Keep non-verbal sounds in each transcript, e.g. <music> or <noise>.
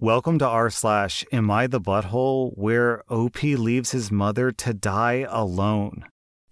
Welcome to r slash Am I the Butthole, where OP leaves his mother to die alone.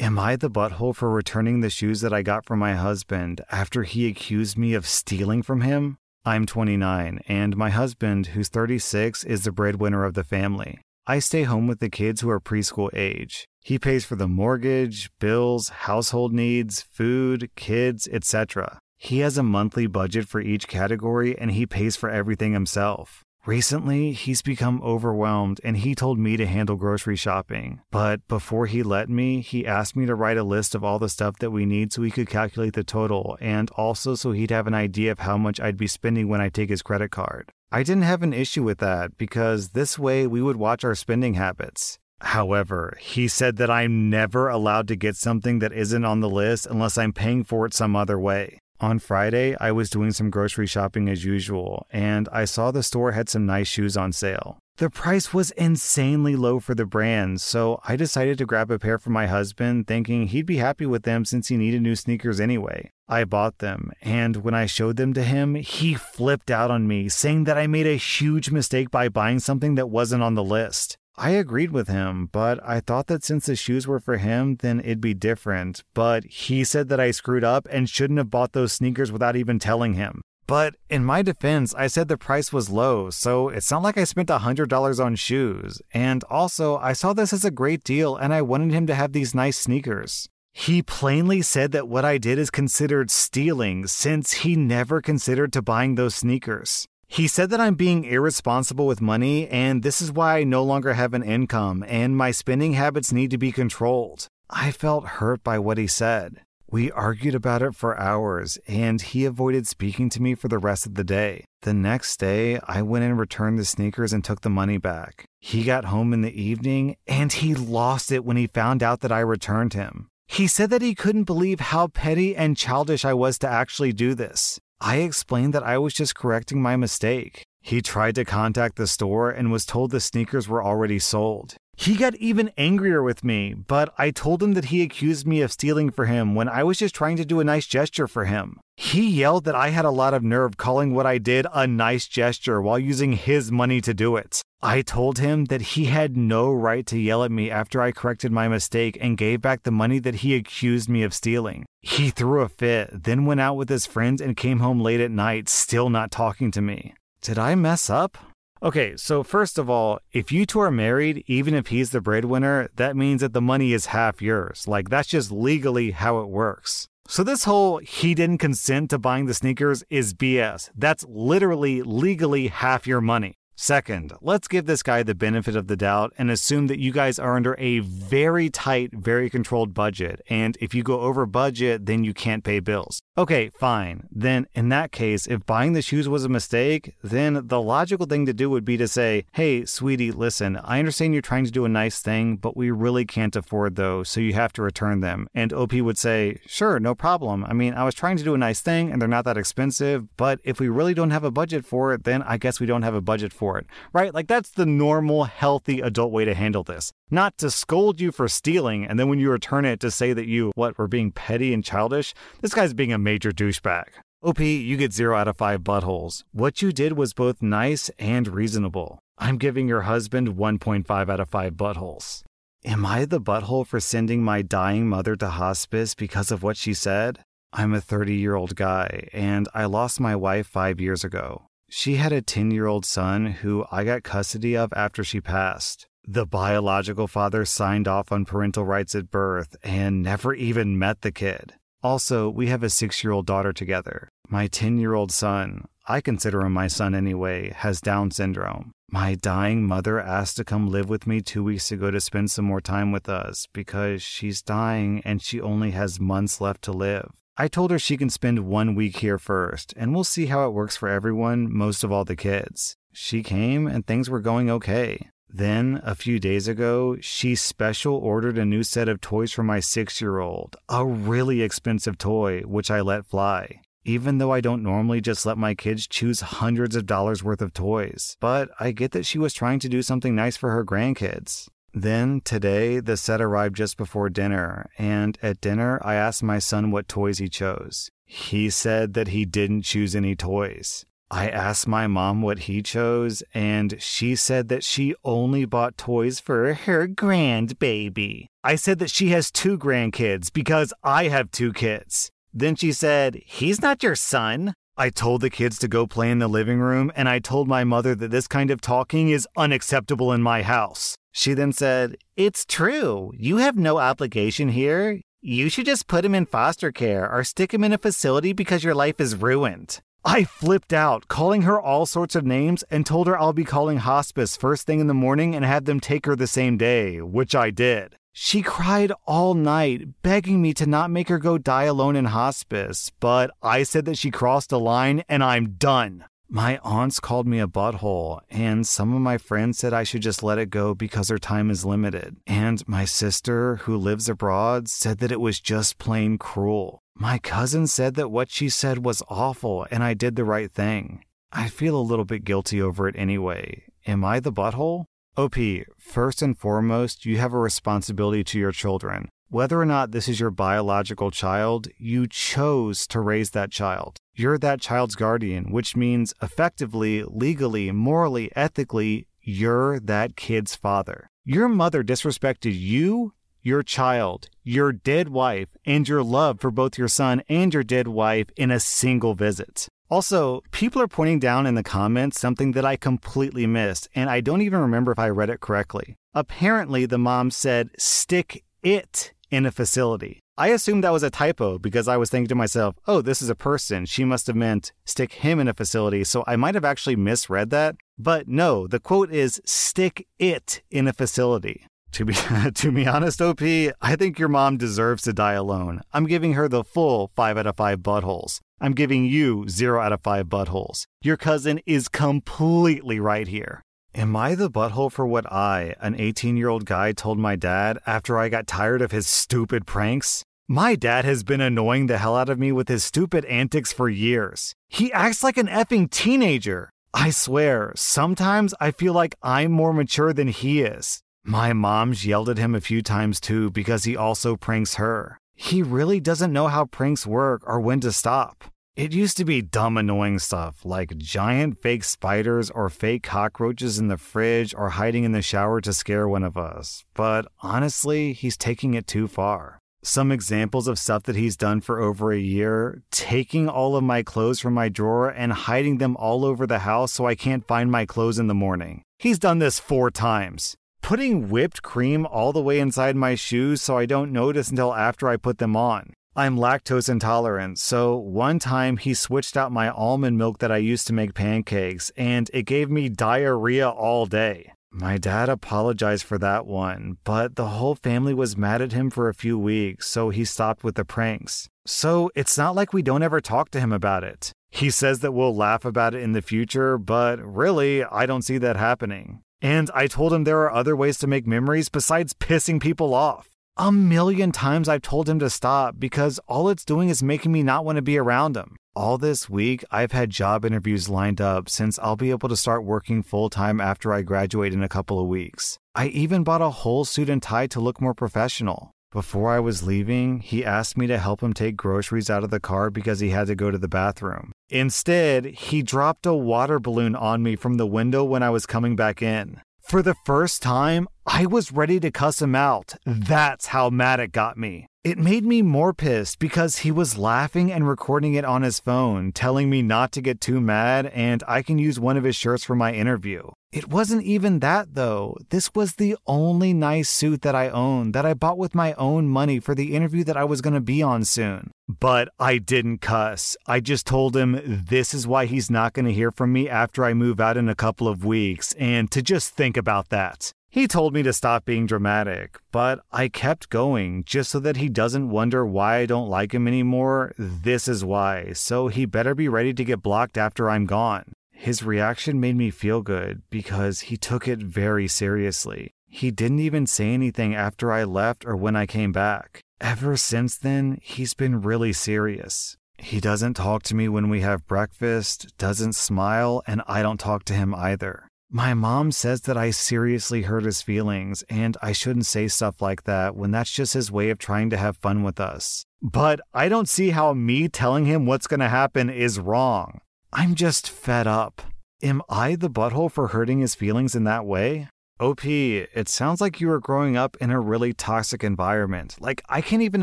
Am I the butthole for returning the shoes that I got from my husband after he accused me of stealing from him? I'm 29, and my husband, who's 36, is the breadwinner of the family. I stay home with the kids who are preschool age. He pays for the mortgage, bills, household needs, food, kids, etc. He has a monthly budget for each category and he pays for everything himself. Recently, he's become overwhelmed and he told me to handle grocery shopping. But before he let me, he asked me to write a list of all the stuff that we need so he could calculate the total and also so he'd have an idea of how much I'd be spending when I take his credit card. I didn't have an issue with that because this way we would watch our spending habits. However, he said that I'm never allowed to get something that isn't on the list unless I'm paying for it some other way. On Friday, I was doing some grocery shopping as usual, and I saw the store had some nice shoes on sale. The price was insanely low for the brand, so I decided to grab a pair for my husband, thinking he'd be happy with them since he needed new sneakers anyway. I bought them, and when I showed them to him, he flipped out on me, saying that I made a huge mistake by buying something that wasn't on the list. I agreed with him, but I thought that since the shoes were for him, then it'd be different. But he said that I screwed up and shouldn't have bought those sneakers without even telling him. But in my defense, I said the price was low, so it's not like I spent $100 on shoes. And also, I saw this as a great deal and I wanted him to have these nice sneakers. He plainly said that what I did is considered stealing since he never considered to buying those sneakers. He said that I'm being irresponsible with money, and this is why I no longer have an income, and my spending habits need to be controlled. I felt hurt by what he said. We argued about it for hours, and he avoided speaking to me for the rest of the day. The next day, I went and returned the sneakers and took the money back. He got home in the evening, and he lost it when he found out that I returned him. He said that he couldn't believe how petty and childish I was to actually do this. I explained that I was just correcting my mistake. He tried to contact the store and was told the sneakers were already sold. He got even angrier with me, but I told him that he accused me of stealing for him when I was just trying to do a nice gesture for him. He yelled that I had a lot of nerve calling what I did a nice gesture while using his money to do it. I told him that he had no right to yell at me after I corrected my mistake and gave back the money that he accused me of stealing. He threw a fit, then went out with his friends and came home late at night, still not talking to me. Did I mess up? Okay, so first of all, if you two are married, even if he's the breadwinner, that means that the money is half yours. Like, that's just legally how it works. So, this whole he didn't consent to buying the sneakers is BS. That's literally legally half your money. Second, let's give this guy the benefit of the doubt and assume that you guys are under a very tight, very controlled budget. And if you go over budget, then you can't pay bills. Okay, fine. Then, in that case, if buying the shoes was a mistake, then the logical thing to do would be to say, hey, sweetie, listen, I understand you're trying to do a nice thing, but we really can't afford those, so you have to return them. And OP would say, sure, no problem. I mean, I was trying to do a nice thing and they're not that expensive, but if we really don't have a budget for it, then I guess we don't have a budget for it, right? Like, that's the normal, healthy adult way to handle this. Not to scold you for stealing, and then when you return it to say that you, what, were being petty and childish. This guy's being a major douchebag. OP, you get 0 out of 5 buttholes. What you did was both nice and reasonable. I'm giving your husband 1.5 out of 5 buttholes. Am I the butthole for sending my dying mother to hospice because of what she said? I'm a 30 year old guy, and I lost my wife five years ago. She had a 10 year old son who I got custody of after she passed. The biological father signed off on parental rights at birth and never even met the kid. Also, we have a six year old daughter together. My 10 year old son, I consider him my son anyway, has Down syndrome. My dying mother asked to come live with me two weeks ago to spend some more time with us because she's dying and she only has months left to live. I told her she can spend one week here first, and we'll see how it works for everyone, most of all the kids. She came and things were going okay. Then, a few days ago, she special ordered a new set of toys for my six year old, a really expensive toy, which I let fly. Even though I don't normally just let my kids choose hundreds of dollars worth of toys, but I get that she was trying to do something nice for her grandkids. Then, today, the set arrived just before dinner, and at dinner, I asked my son what toys he chose. He said that he didn't choose any toys. I asked my mom what he chose, and she said that she only bought toys for her grandbaby. I said that she has two grandkids because I have two kids. Then she said, He's not your son. I told the kids to go play in the living room, and I told my mother that this kind of talking is unacceptable in my house. She then said, It's true. You have no obligation here. You should just put him in foster care or stick him in a facility because your life is ruined. I flipped out, calling her all sorts of names, and told her I'll be calling hospice first thing in the morning and have them take her the same day, which I did. She cried all night, begging me to not make her go die alone in hospice, but I said that she crossed a line and I'm done. My aunts called me a butthole, and some of my friends said I should just let it go because her time is limited. And my sister, who lives abroad, said that it was just plain cruel. My cousin said that what she said was awful and I did the right thing. I feel a little bit guilty over it anyway. Am I the butthole? OP, first and foremost, you have a responsibility to your children. Whether or not this is your biological child, you chose to raise that child. You're that child's guardian, which means effectively, legally, morally, ethically, you're that kid's father. Your mother disrespected you, your child, your dead wife, and your love for both your son and your dead wife in a single visit. Also, people are pointing down in the comments something that I completely missed, and I don't even remember if I read it correctly. Apparently, the mom said, stick it in a facility. I assumed that was a typo because I was thinking to myself, oh, this is a person. She must have meant stick him in a facility. So I might have actually misread that. But no, the quote is stick it in a facility. To be <laughs> to be honest, OP, I think your mom deserves to die alone. I'm giving her the full 5 out of 5 buttholes. I'm giving you 0 out of 5 buttholes. Your cousin is completely right here. Am I the butthole for what I, an 18 year old guy, told my dad after I got tired of his stupid pranks? My dad has been annoying the hell out of me with his stupid antics for years. He acts like an effing teenager. I swear, sometimes I feel like I'm more mature than he is. My mom's yelled at him a few times too because he also pranks her. He really doesn't know how pranks work or when to stop. It used to be dumb, annoying stuff like giant fake spiders or fake cockroaches in the fridge or hiding in the shower to scare one of us. But honestly, he's taking it too far. Some examples of stuff that he's done for over a year taking all of my clothes from my drawer and hiding them all over the house so I can't find my clothes in the morning. He's done this four times putting whipped cream all the way inside my shoes so I don't notice until after I put them on. I'm lactose intolerant, so one time he switched out my almond milk that I used to make pancakes, and it gave me diarrhea all day. My dad apologized for that one, but the whole family was mad at him for a few weeks, so he stopped with the pranks. So it's not like we don't ever talk to him about it. He says that we'll laugh about it in the future, but really, I don't see that happening. And I told him there are other ways to make memories besides pissing people off. A million times I've told him to stop because all it's doing is making me not want to be around him. All this week, I've had job interviews lined up since I'll be able to start working full time after I graduate in a couple of weeks. I even bought a whole suit and tie to look more professional. Before I was leaving, he asked me to help him take groceries out of the car because he had to go to the bathroom. Instead, he dropped a water balloon on me from the window when I was coming back in. For the first time, I was ready to cuss him out. That's how mad it got me. It made me more pissed because he was laughing and recording it on his phone, telling me not to get too mad and I can use one of his shirts for my interview. It wasn't even that though. This was the only nice suit that I owned that I bought with my own money for the interview that I was going to be on soon. But I didn't cuss. I just told him this is why he's not going to hear from me after I move out in a couple of weeks and to just think about that. He told me to stop being dramatic, but I kept going just so that he doesn't wonder why I don't like him anymore. This is why, so he better be ready to get blocked after I'm gone. His reaction made me feel good because he took it very seriously. He didn't even say anything after I left or when I came back. Ever since then, he's been really serious. He doesn't talk to me when we have breakfast, doesn't smile, and I don't talk to him either. My mom says that I seriously hurt his feelings and I shouldn't say stuff like that when that's just his way of trying to have fun with us. But I don't see how me telling him what's going to happen is wrong. I'm just fed up. Am I the butthole for hurting his feelings in that way? OP, it sounds like you were growing up in a really toxic environment. Like, I can't even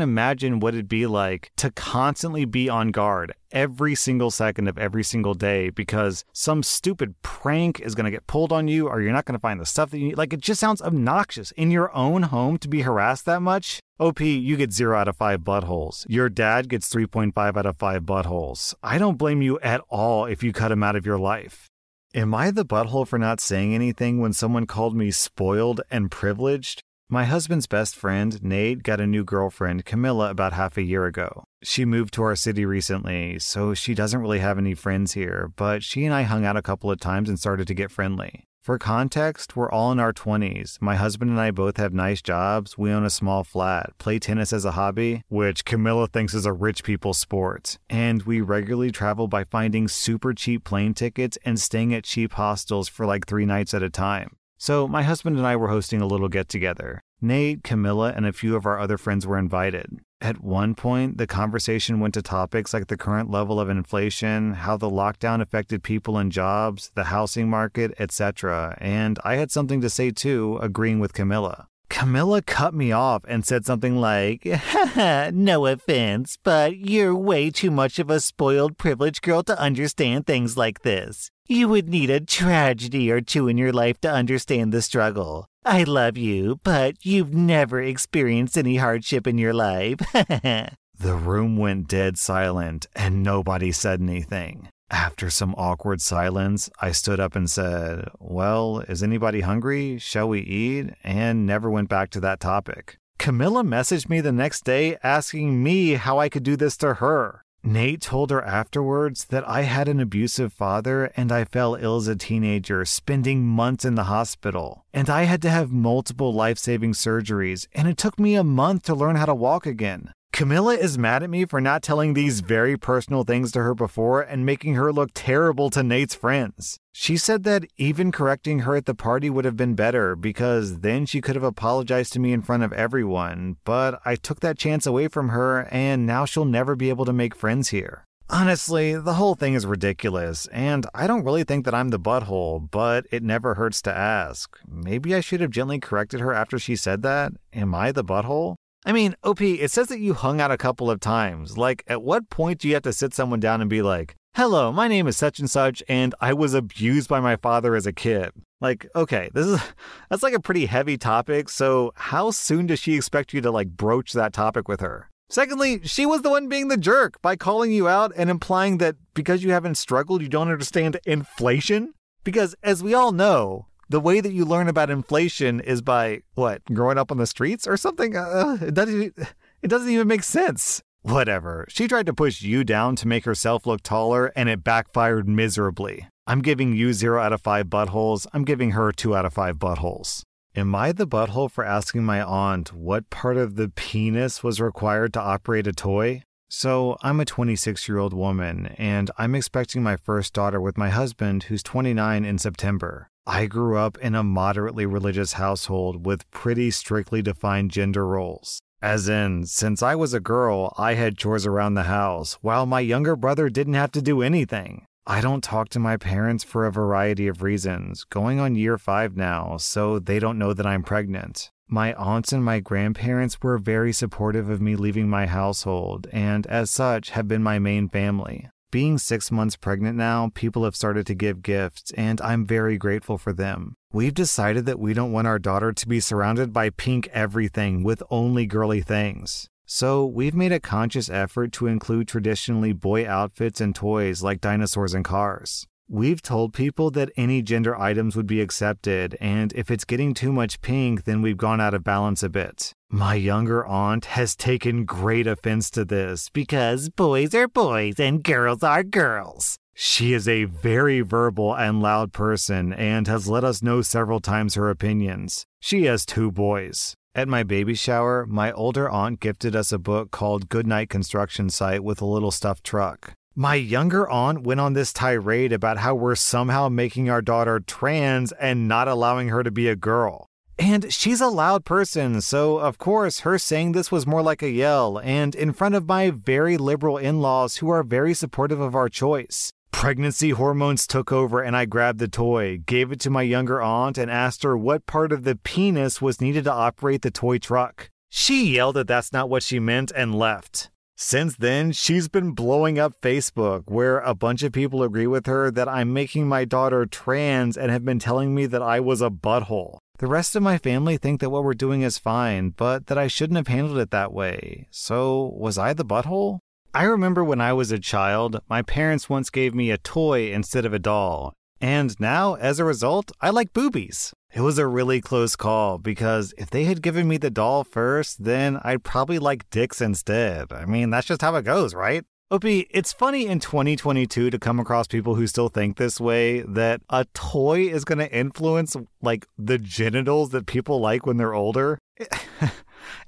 imagine what it'd be like to constantly be on guard every single second of every single day because some stupid prank is going to get pulled on you or you're not going to find the stuff that you need. Like, it just sounds obnoxious. In your own home to be harassed that much? OP, you get 0 out of 5 buttholes. Your dad gets 3.5 out of 5 buttholes. I don't blame you at all if you cut him out of your life. Am I the butthole for not saying anything when someone called me spoiled and privileged? My husband's best friend, Nate, got a new girlfriend, Camilla, about half a year ago. She moved to our city recently, so she doesn't really have any friends here, but she and I hung out a couple of times and started to get friendly. For context, we're all in our 20s. My husband and I both have nice jobs. We own a small flat, play tennis as a hobby, which Camilla thinks is a rich people's sport. And we regularly travel by finding super cheap plane tickets and staying at cheap hostels for like three nights at a time. So, my husband and I were hosting a little get together. Nate, Camilla, and a few of our other friends were invited. At one point, the conversation went to topics like the current level of inflation, how the lockdown affected people and jobs, the housing market, etc. And I had something to say too, agreeing with Camilla. Camilla cut me off and said something like, <laughs> No offense, but you're way too much of a spoiled, privileged girl to understand things like this. You would need a tragedy or two in your life to understand the struggle. I love you, but you've never experienced any hardship in your life. <laughs> the room went dead silent and nobody said anything. After some awkward silence, I stood up and said, Well, is anybody hungry? Shall we eat? And never went back to that topic. Camilla messaged me the next day asking me how I could do this to her. Nate told her afterwards that I had an abusive father and I fell ill as a teenager, spending months in the hospital. And I had to have multiple life saving surgeries, and it took me a month to learn how to walk again. Camilla is mad at me for not telling these very personal things to her before and making her look terrible to Nate's friends. She said that even correcting her at the party would have been better because then she could have apologized to me in front of everyone, but I took that chance away from her and now she'll never be able to make friends here. Honestly, the whole thing is ridiculous, and I don't really think that I'm the butthole, but it never hurts to ask. Maybe I should have gently corrected her after she said that? Am I the butthole? I mean, OP, it says that you hung out a couple of times. Like, at what point do you have to sit someone down and be like, Hello, my name is such and such, and I was abused by my father as a kid. Like, okay, this is <laughs> that's like a pretty heavy topic, so how soon does she expect you to like broach that topic with her? Secondly, she was the one being the jerk by calling you out and implying that because you haven't struggled, you don't understand inflation. Because as we all know, the way that you learn about inflation is by what growing up on the streets or something? Uh, it doesn't it doesn't even make sense. Whatever. She tried to push you down to make herself look taller and it backfired miserably. I'm giving you 0 out of 5 buttholes. I'm giving her 2 out of 5 buttholes. Am I the butthole for asking my aunt what part of the penis was required to operate a toy? So, I'm a 26 year old woman, and I'm expecting my first daughter with my husband, who's 29 in September. I grew up in a moderately religious household with pretty strictly defined gender roles. As in, since I was a girl, I had chores around the house, while my younger brother didn't have to do anything. I don't talk to my parents for a variety of reasons, going on year five now, so they don't know that I'm pregnant. My aunts and my grandparents were very supportive of me leaving my household, and as such, have been my main family. Being six months pregnant now, people have started to give gifts, and I'm very grateful for them. We've decided that we don't want our daughter to be surrounded by pink everything with only girly things. So, we've made a conscious effort to include traditionally boy outfits and toys like dinosaurs and cars. We've told people that any gender items would be accepted, and if it's getting too much pink, then we've gone out of balance a bit. My younger aunt has taken great offense to this because boys are boys and girls are girls. She is a very verbal and loud person and has let us know several times her opinions. She has two boys. At my baby shower, my older aunt gifted us a book called Goodnight Construction Site with a little stuffed truck. My younger aunt went on this tirade about how we're somehow making our daughter trans and not allowing her to be a girl. And she's a loud person, so of course, her saying this was more like a yell, and in front of my very liberal in laws who are very supportive of our choice. Pregnancy hormones took over, and I grabbed the toy, gave it to my younger aunt, and asked her what part of the penis was needed to operate the toy truck. She yelled that that's not what she meant and left. Since then, she's been blowing up Facebook, where a bunch of people agree with her that I'm making my daughter trans and have been telling me that I was a butthole. The rest of my family think that what we're doing is fine, but that I shouldn't have handled it that way. So, was I the butthole? I remember when I was a child, my parents once gave me a toy instead of a doll. And now, as a result, I like boobies. It was a really close call because if they had given me the doll first, then I'd probably like dicks instead. I mean, that's just how it goes, right? OP, it's funny in 2022 to come across people who still think this way that a toy is going to influence like the genitals that people like when they're older. <laughs>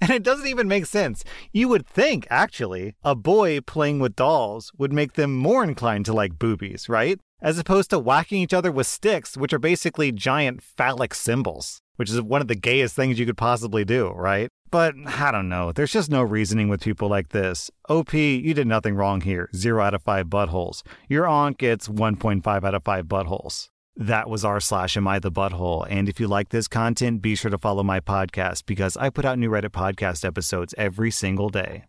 and it doesn't even make sense. You would think, actually, a boy playing with dolls would make them more inclined to like boobies, right? As opposed to whacking each other with sticks, which are basically giant phallic symbols, which is one of the gayest things you could possibly do, right? But I don't know. There's just no reasoning with people like this. OP, you did nothing wrong here. Zero out of five buttholes. Your aunt gets 1.5 out of five buttholes. That was r slash am I the butthole. And if you like this content, be sure to follow my podcast because I put out new Reddit podcast episodes every single day.